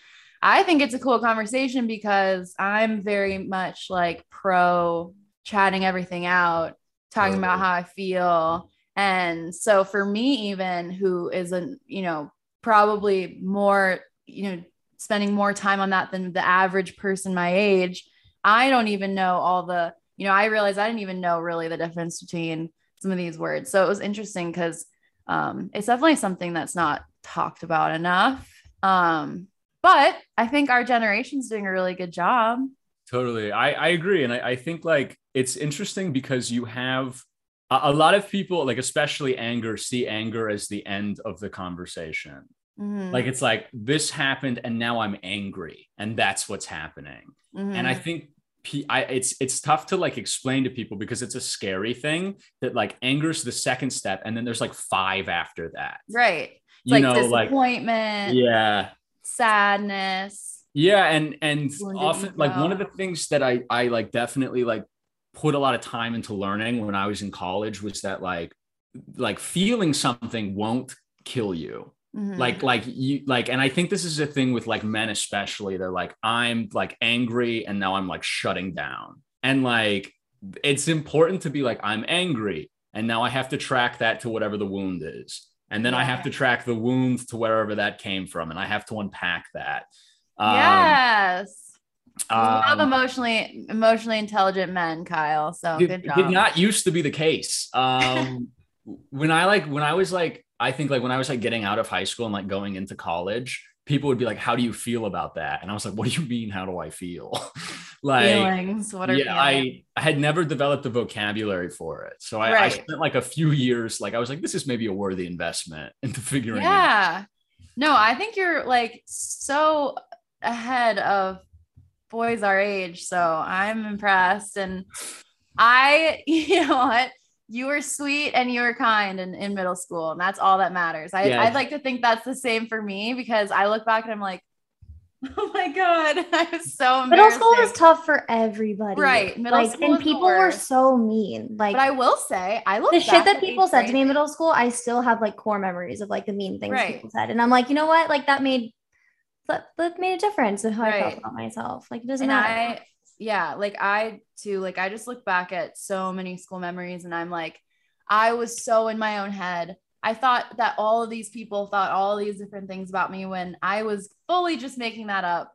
i think it's a cool conversation because i'm very much like pro chatting everything out talking about how i feel and so for me even who isn't you know probably more you know spending more time on that than the average person my age i don't even know all the you know i realized i didn't even know really the difference between some of these words. So it was interesting because um, it's definitely something that's not talked about enough. Um, but I think our generation's doing a really good job. Totally. I, I agree. And I, I think like it's interesting because you have a, a lot of people, like especially anger, see anger as the end of the conversation. Mhm. Like it's like this happened and now I'm angry and that's what's happening. And I think pe- I, it's it's tough to like explain to people because it's a scary thing that like anger is the second step and then there's like five after that. right. It's You like know, like disappointment, yeah. Sadness. Yeah, and and often like one of the things that I I like definitely like put a lot of time into learning when I was in college was that like like feeling something won't kill you. Mhm. Like like you like and I think this is a thing with like men especially they're like I'm like angry and now I'm like shutting down. And like it's important to be like I'm angry and now I have to track that to whatever the wound is. And then I have to track the wound to wherever that came from and I have to unpack that. Um, yes. Love um, emotionally emotionally intelligent men, Kyle. So did, good job. did not used to be the case. Um, when I like when I was like I think like when I was like getting out of high school and like going into college, people would be like, "How do you feel about that?" And I was like, "What do you mean? How do I feel?" like, feelings. What are yeah, feelings? I I had never developed a vocabulary for it, so I, I spent like a few years. Like I was like, "This is maybe a worthy investment into figuring." out. Yeah. No, I think you're like so ahead of boys our age. So I'm impressed. And I, you know what? You were sweet and you were kind in, in middle school. And that's all that matters. I, Yeah. I'd like to think that's the same for me because I look back and I'm like, oh my God, I was so Middle school was tough for everybody. Right, middle like, school and people were so mean. Like But I will say, I look the shit that people said to me in middle school, I still have like core memories of like the mean things Right. people said. And I'm like, you know what? Like that made that, that made a difference in how I felt about myself. Like it doesn't and matter. I, yeah, like I too, like I just look back at so many school memories and I'm like, I was so in my own head. I thought that all of these people thought all these different things about me when I was fully just making that up.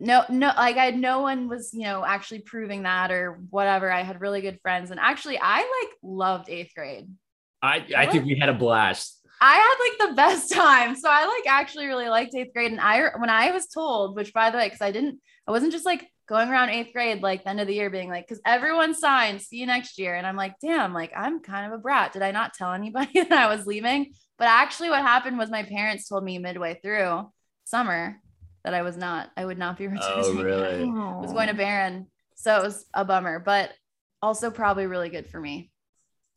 No, no, like I no one was, you know, actually proving that or whatever. I had really good friends. And actually, I like loved eighth grade. I I think we had a blast. I had like the best time. So I like actually really liked eighth grade. And I, when I was told, which by the way, because I didn't, I wasn't just like going around eighth grade, like the end of the year being like, because everyone signed, see you next year. And I'm like, damn, like I'm kind of a brat. Did I not tell anybody that I was leaving? But actually, what happened was my parents told me midway through summer that I was not, I would not be returning. Oh, really? I was going to Barron. So it was a bummer, but also probably really good for me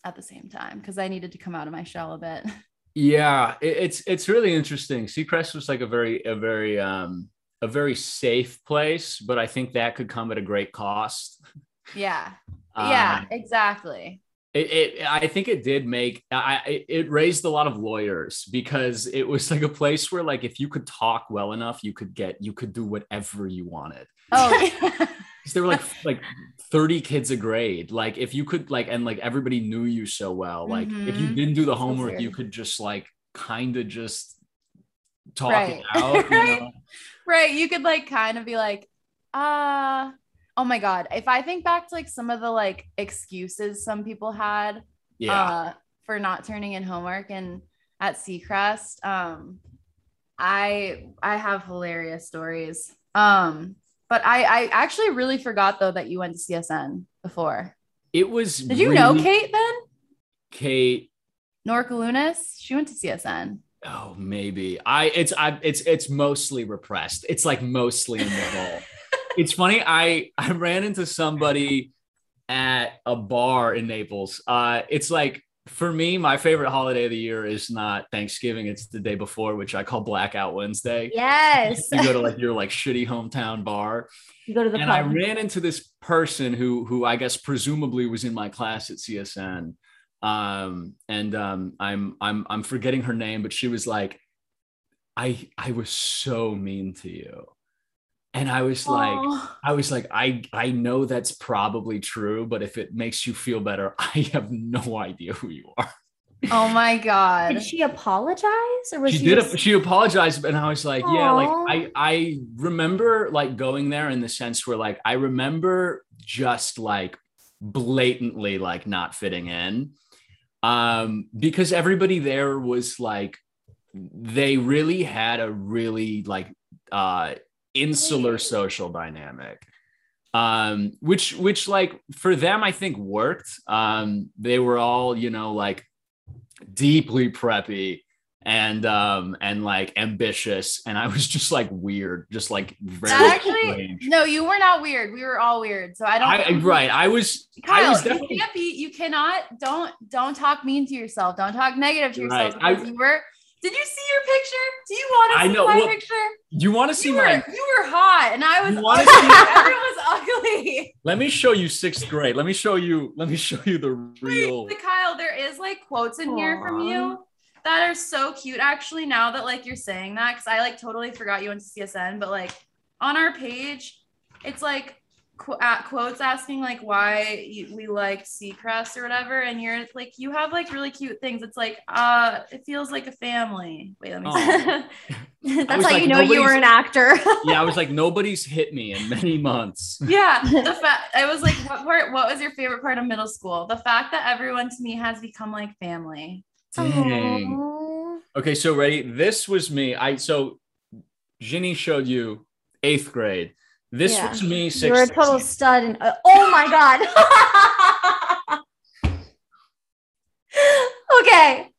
at the same time because I needed to come out of my shell a bit. Yeah, it's it's really interesting. Seacrest was like a very a very um a very safe place, but I think that could come at a great cost. Yeah. yeah, Um, exactly. it, it I think it did make I it- raised a lot of lawyers because it was like a place where like if you could talk well enough, you could get you could do whatever you wanted. Oh, 'Cause there were like like 30 kids a grade. Like if you could like and like everybody knew you so well. Like if you Mhm. didn't do the So homework, you could just like kind of just talk Right. it out. You Right. know? Right. You could like kind of be like, uh, oh my God. If I think back to like some of the like excuses some people had Yeah. uh, for not turning in homework and at Seacrest, um, I I have hilarious stories. Um, but I I actually really forgot though that you went to CSN before. it was Did you know Kate then? Kate Norca Lunas? She went to CSN. Oh, maybe. I it's I it's it's mostly repressed. It's like mostly in the hole. it's funny. I I ran into somebody at a bar in Naples. Uh it's like for me, my favorite holiday of the year is not Thanksgiving, it's the day before, which I call Blackout Wednesday. Yes. You go to like your like shitty hometown bar. You go to the and I ran into this person who who I guess presumably was in my class at CSN. Um, and um, I'm I'm I'm forgetting her name, but she was like, I I was so mean to you. And I was like, Aw. I was like, I I know that's probably true, but if it makes you feel better, I have no idea who you are. oh my God. Did she apologize or was she she, did just- she apologized and i was like yeah like i i remember like going there in the sense where like i remember just like blatantly like not fitting in um because everybody there was like they really had a really like uh insular social dynamic. Um which which like for them i think worked. Um they were all you know like deeply preppy and um and like ambitious and i was just like weird just like very That actually, strange. no, you were not weird. We were all weird. So I don't. I, I- right i was i Kyle, was you can't be. You cannot. Don't don't talk mean to yourself. Don't talk negative to yourself. Right. I- you were. Did you see your picture? Do you want to I see know, my well, picture? you want to see You were my you were hot, and I was. You ugly. see- Everyone was ugly. let me show you sixth grade let me show you let me show you the real Wait, Kyle, there is like quotes in here from you that are so cute. Actually, now that like you're saying that, because I like totally forgot you went to CSN, but like on our page, it's like qu- uh, quotes asking like why you, we liked Seacrest or whatever, and you're like you have like really cute things. It's like uh, it feels like a family. Wait, let me. See. That's how like, you know you were an actor. yeah i was like nobody's hit me in many months Yeah, the fact I was like, what part? What was your favorite part of middle school? The fact that everyone to me has become like family. Dang Aw. okay so ready this was me i so ginny showed you eighth grade this Yeah. was me sixth You're a total stud. And uh, oh my god. okay.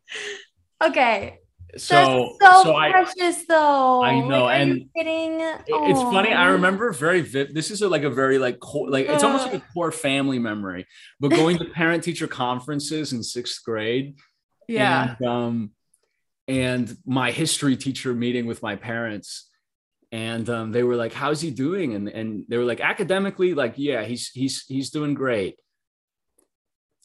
Okay. so That's so, so i precious, though. I know, Like, and kidding? It- It's funny. I remember very vivid. This is a, like a very like core, like it's almost like a core family memory. But going to parent teacher conferences in sixth grade, and, um, and my history teacher meeting with my parents, and um, they were like, "How's he doing?" And and they were like, academically, like, yeah, he's he's he's doing great.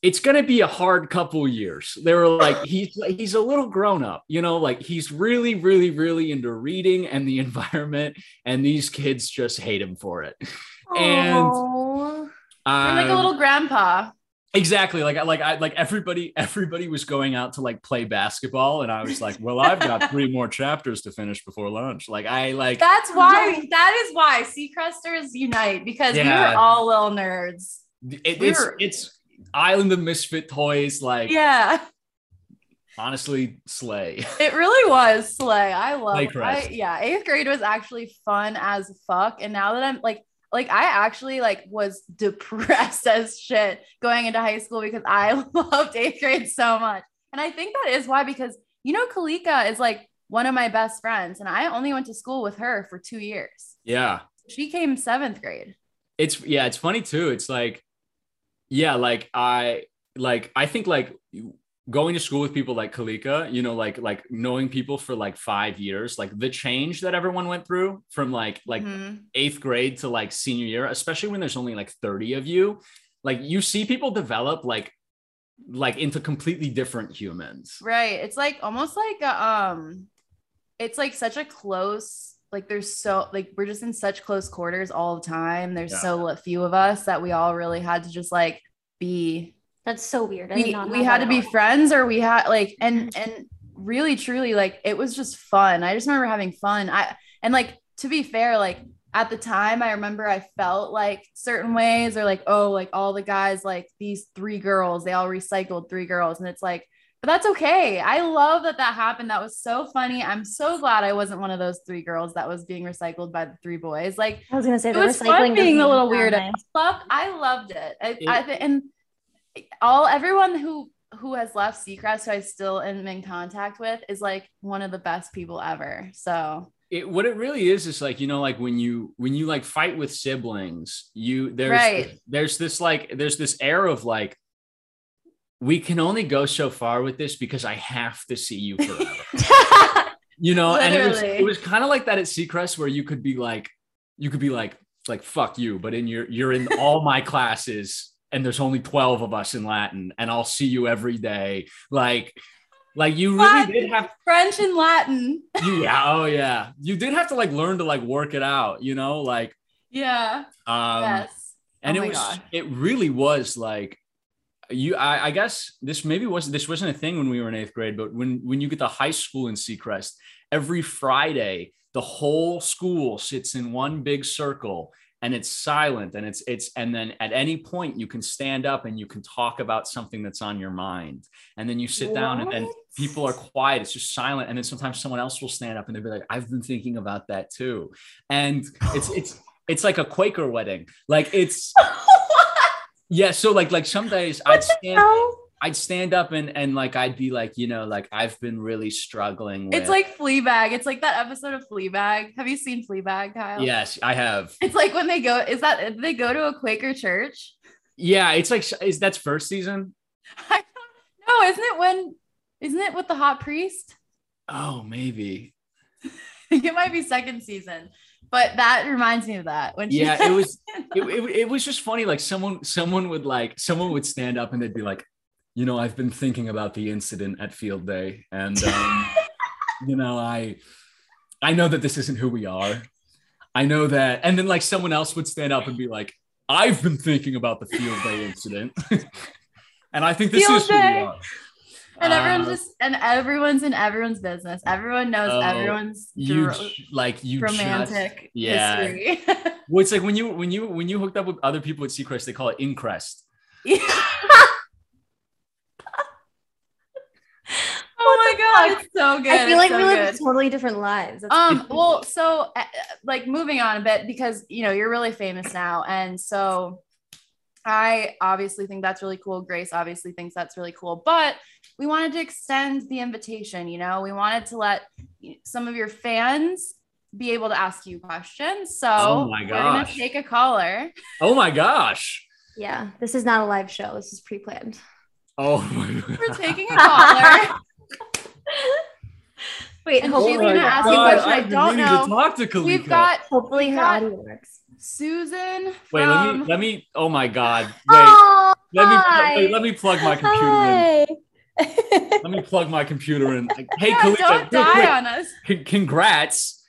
It's gonna be a hard couple years. They were like, he's he's a little grown up, you know, like he's really, really, really into reading and the environment, and these kids just hate him for it. and- Aw. You're like a little grandpa. Exactly like I like I like everybody everybody was going out to like play basketball, and I was like, well, I've got three more chapters to finish before lunch. Like I like That's why. That is why Seacresters unite because we Yeah. were all little nerds. it, we it's were- it's Island of Misfit Toys, like Yeah. honestly, slay. It really was slay. I love Slay I, crest. yeah, eighth grade was actually fun as fuck. And now that I'm like, like I actually like was depressed as shit going into high school because I loved eighth grade so much. And I think that is why, because you know, Kalika is like one of my best friends, and I only went to school with her for two years. Yeah. She came seventh grade. It's yeah, it's funny too. It's like, yeah, like I like I think like going to school with people like Kalika, you know, like like knowing people for like five years, like the change that everyone went through from like like Mhm. eighth grade to like senior year, especially when there's only like 30 of you, like you see people develop like like into completely different humans. Right. It's like almost like a, um it's like such a close like there's so like we're just in such close quarters all the time. There's Yeah. so few of us that we all really had to just like be That's so weird. I we, not we had to be friends or we had like and mm-hmm. and really truly like it was just fun. I just remember having fun. I and like to be fair like at the time I remember I felt like certain ways or like oh like all the guys like these three girls they all recycled three girls and it's like but that's okay. I love that that happened. That was so funny. I'm so glad I wasn't one of those three girls that was being recycled by the three boys. Like I was gonna say it the was recycling fun being a little sound weird. nice. Love, I loved it. I, It- I and all everyone who who has left Seacrest, who I still am in contact with, is like one of the best people ever. So it what it really is is like you know like when you when you like fight with siblings you there's Right. there's this like there's this air of like we can only go so far with this because i have to see you forever you know and it was it was kind of like that at Seacrest where you could be like you could be like like fuck you but in your you're in all my classes and there's only 12 of us in latin and i'll see you every day like like you really Latin. did have French and Latin. you, yeah, oh yeah. You did have to like learn to like work it out, you know, like Yeah. um yes. and Oh it was God. it really was like you I, I guess this maybe wasn't, this wasn't a thing when we were in eighth grade, but when when you get to high school in Seacrest, every Friday the whole school sits in one big circle and it's silent and it's it's and then at any point you can stand up and you can talk about something that's on your mind. And then you sit down and then people are quiet it's just silent and then sometimes someone else will stand up and they'll be like i've been thinking about that too. And it's it's it's like a quaker wedding. Like it's yeah so like like some days i'd stand? I'd stand up and and like i'd be like you know like i've been really struggling with It's like Fleabag. It's like that episode of Fleabag. Have you seen Fleabag, Kyle? yes i have It's like when they go. Is that they go to a Quaker church? yeah it's like is that's first season I don't know. Isn't it when? Isn't it with the hot priest? oh maybe it might be second season, but that reminds me of that. When yeah it was it, it, it was just funny like someone someone would like someone would stand up and they'd be like you know i've been thinking about the incident at field day and um you know i i know that this isn't who we are i know that and then like someone else would stand up and be like i've been thinking about the field day incident and i think this Field is who we day. are and everyone's Uh, just and everyone's in everyone's business. Everyone knows Oh, everyone's you like you just- romantic yeah. history. well it's like when you when you when you hooked up with other people at Seacrest, they call it increst Yeah. Oh it's so good. I feel like it's we live good. totally different lives. That's Um, well, so uh, like moving on a bit because you know you're really famous now, and so I obviously think that's really cool. Grace obviously thinks that's really cool, but we wanted to extend the invitation. You know, we wanted to let some of your fans be able to ask you questions. So Oh my gosh. we're gonna gosh. take a caller. oh my gosh yeah. This is not a live show. This is pre-planned. oh my gosh. We're taking a caller. Wait, And Oh she's hopefully, gonna my ask you a God, question. I I've been don't meaning know. To talk to Kalika. We've got hopefully her got- audio works. Susan. Wait, let from- me let me. Oh my God! Wait, Oh, let me wait, let me plug my computer in. Let me plug my computer in. Hey, Yeah, Kalika, don't die quick, on us. con- congrats.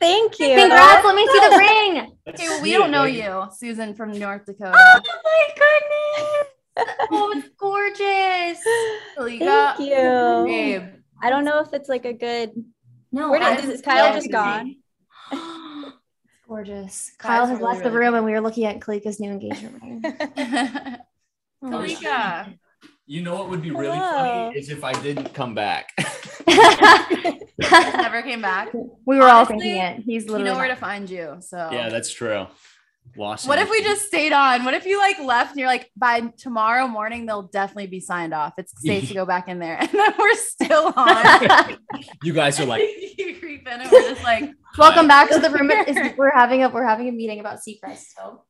Thank you. Congrats. Let me see the ring. Let's Okay, well, we don't it, know baby. you, Susan from North Dakota. Oh my goodness. Oh, it's gorgeous. Kalika, Thank you. Babe. I don't know if it's like a good. No, Where that did, is is Kyle just gone? It's gorgeous. That Kyle has really, left the really room and we were looking at Kalika's new engagement ring. Kalika, You know what would be really Hello. funny is if I didn't come back. Never came back. we were all thinking it. He's literally. You literally know where to find you. So yeah, that's true. Lost. What if we just stayed on? What if you like left and you're like, by tomorrow morning, they'll definitely be signed off. It's safe to go back in there. And then we're still on. you guys are like, you creep in and we're just like, Welcome back to the room. Is- we're having a we're having a meeting about Seacrest. So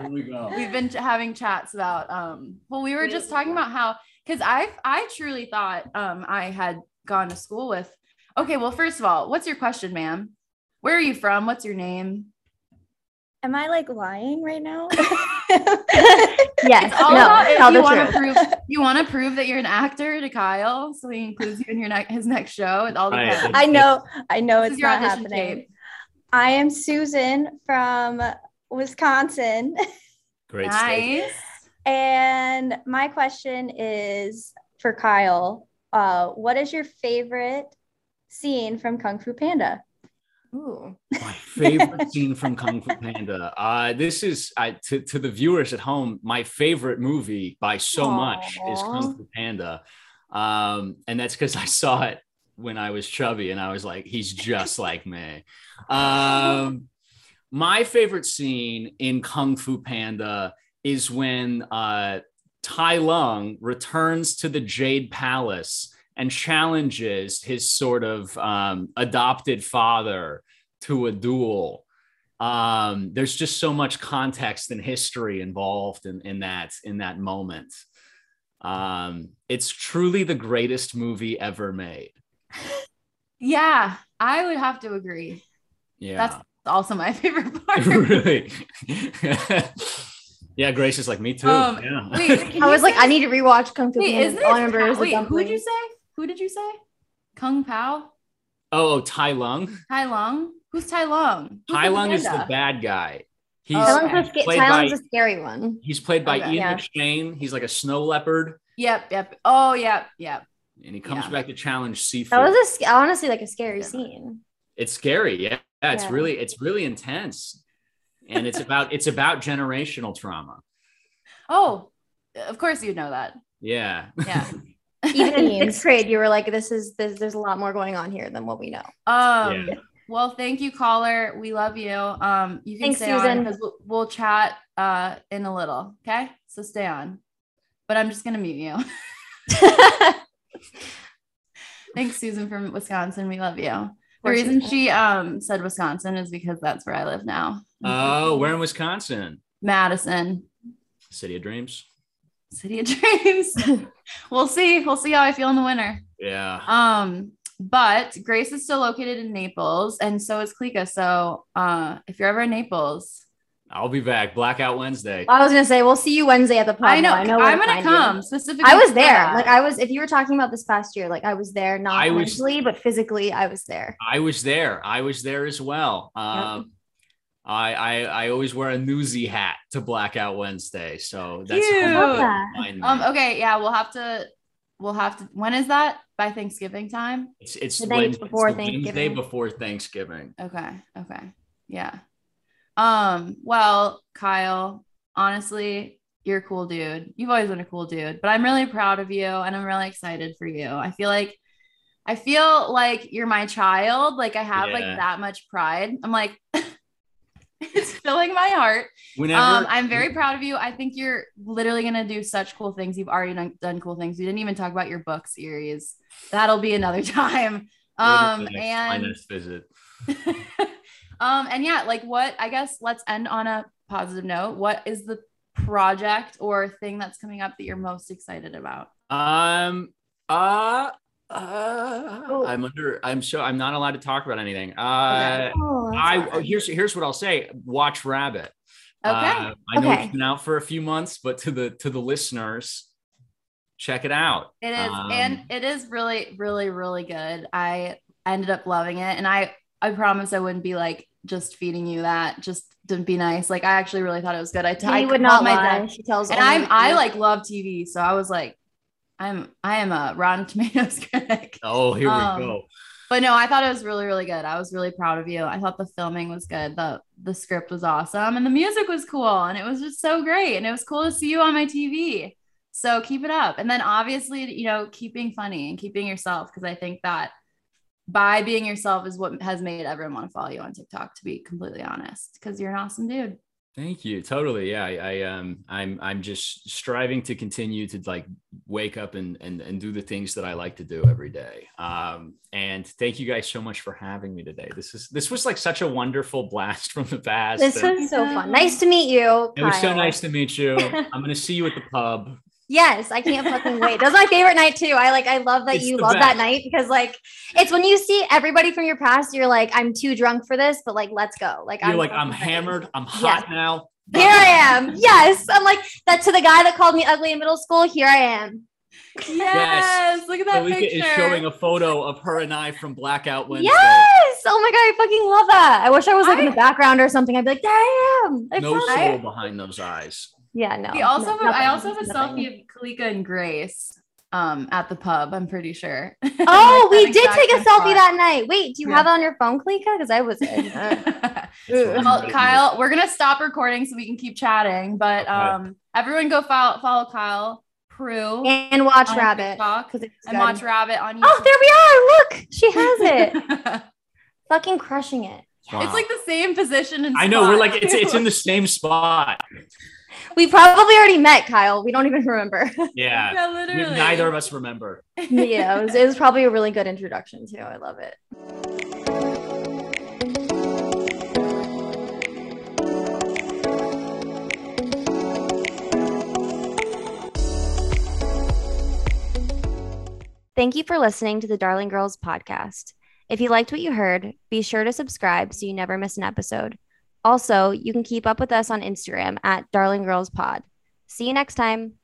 here we go. we've been having chats about um well we were just talking about how because i i truly thought um i had gone to school with okay well first of all what's your question ma'am where are you from what's your name Am I like lying right now? yes, it's all no, about if tell you the want to truth. prove you want to prove that you're an actor to kyle so he includes you in your ne- his next show it all Right. depends I know, I know This it's your not happening. tape. I am Susan from Wisconsin. Great state. nice And my question is for Kyle. Uh, what is your favorite scene from Kung Fu Panda? Ooh. My favorite scene from Kung Fu Panda. Uh, this is I, to, to the viewers at home. My favorite movie by so much is Kung Fu Panda, um, and that's because I saw it when I was chubby, and I was like, he's just like me. Um, my favorite scene in Kung Fu Panda is when uh, Tai Lung returns to the Jade Palace and challenges his sort of um, adopted father to a duel. Um, there's just so much context and history involved in, in that in that moment. Um, it's truly the greatest movie ever made. yeah i would have to agree Yeah, that's also my favorite part really. yeah, Grace is like me too. Um, yeah. wait, I you was like, I need to rewatch Kung Fu Wait, Panda. isn't All I it? remember is the Wait, who did you say? Who did you say? Kung Pao? oh, oh, Tai Lung. Tai Lung? Who's Tai Lung? Who's Tai the Lung is the bad guy. He's, Oh, Tai okay. A, sca- played Tai Lung's by- a scary one. he's played by Okay. Ian Yeah. McShane. He's like a snow leopard, Yep, yep. Oh, yep, yep. and he comes Yeah. back to challenge Shifu. That was a sc- honestly like a scary Yeah. scene. it's scary. Yeah, yeah it's Yeah. really it's really intense, and it's about it's about generational trauma. Oh, of course you know that. Yeah. Yeah. Even in Memes. sixth grade, you were like, "This is this, there's a lot more going on here than what we know." Um. Yeah. Well, thank you, caller. We love you. Um, you can Thanks, stay on because we'll, we'll chat uh in a little. Okay, so stay on. But I'm just gonna mute you. Thanks, Susan from Wisconsin. We love you. The reason she um said Wisconsin is because that's where I live now. Oh, we're in Wisconsin, Madison, city of dreams. city of dreams. we'll see. We'll see how I feel in the winter. Yeah. Um, but Grace is still located in Naples, and so is Kalika. So uh if you're ever in Naples, I'll be back. Blackout Wednesday. I was gonna say, we'll see you Wednesday at the pub. I know, I know I'm gonna find you. come specifically. I was there. that. Like I was. If you were talking about this past year, like I was there, not I was- but physically, I was there. I was there. I was there as well. Um, I, I I always wear a newsy hat to Blackout Wednesday, so that's Cute. how Love you that. um okay, yeah, we'll have to we'll have to when is that? By Thanksgiving time? it's it's the night Wednesday, before it's the Wednesday Thanksgiving. before Thanksgiving. Okay, okay. Yeah. Um, well, Kyle, honestly, you're a cool dude. You've always been a cool dude, but I'm really proud of you and I'm really excited for you. I feel like I feel like you're my child. Like I have like that much pride. I'm like it's filling my heart. Whenever Um, I'm very proud of you. I think you're literally gonna do such cool things. You've already done, done cool things. We didn't even talk about your book series. That'll be another time. Um, my next- my and next visit. um, and yeah, like what I guess let's end on a positive note. What is the project or thing that's coming up that you're most excited about? Um. Uh. Uh, Oh. I'm under. I'm so. I'm not allowed to talk about anything. Uh. Oh, I hard. here's here's what I'll say. Watch Rabbit. Okay. Uh, I know Okay. it's been out for a few months, but to the to the listeners, check it out. It is, Um, and it is really, really, really good. I ended up loving it, and I I promise I wouldn't be like just feeding you that. Just didn't be nice. Like I actually really thought it was good. I, t- I He would not my lie. dad, She tells. and I'm I like love TV, so I was like, I'm I am a Rotten Tomatoes critic. Oh, here Um, we go. But no, I thought it was really, really good. I was really proud of you. I thought the filming was good. The the script was awesome and the music was cool and it was just so great. And it was cool to see you on my TV. So keep it up. And then obviously, you know, keeping funny and keeping yourself, because I think that by being yourself is what has made everyone want to follow you on TikTok, to be completely honest, because you're an awesome dude. Thank you. Totally. Yeah. I, I um I'm I'm just striving to continue to like wake up and and and do the things that I like to do every day. Um and thank you guys so much for having me today. This is this was like such a wonderful blast from the past. This was so fun. Nice to meet you. It was so nice to meet you. I'm gonna see you at the pub. Yes, I can't fucking wait. That's my favorite night too. I like I love that It's you love best. that night because like it's when you see everybody from your past, you're like, I'm too drunk for this, but like let's go. Like You're I'm like, I'm hammered. I'm hot now. Here I am. Yes. I'm like that to the guy that called me ugly in middle school. Here I am. Yes. Look at that Kalika picture. is showing a photo of her and I from Blackout Wednesday. Yes. Oh my god, I fucking love that. I wish I was like in the background or something. I'd be like, there I am. I No found soul it. behind those eyes. Yeah, no. We also no, have, I also have a nothing. selfie of Kalika and Grace um at the pub, I'm pretty sure. Oh, we did take a selfie spot. that night. Wait, do you Yeah. have it on your phone, Kalika? Because I was. well, Kyle, we're gonna stop recording so we can keep chatting. But Okay. um, everyone go follow follow Kyle Prue and watch on Rabbit. TikTok 'cause it's and good. watch Rabbit on YouTube. Oh, there we are. Look, she has it. Fucking crushing it. Wow. It's like the same position and I know we're like it's it's in the same spot. We probably already met Kyle. We don't even remember. Yeah. yeah, We- literally. neither of us remember. yeah, it was, it was probably a really good introduction too. I love it. Thank you for listening to the Darling Girls podcast. If you liked what you heard, be sure to subscribe so you never miss an episode. Also, you can keep up with us on Instagram at Darling Girls Pod. See you next time.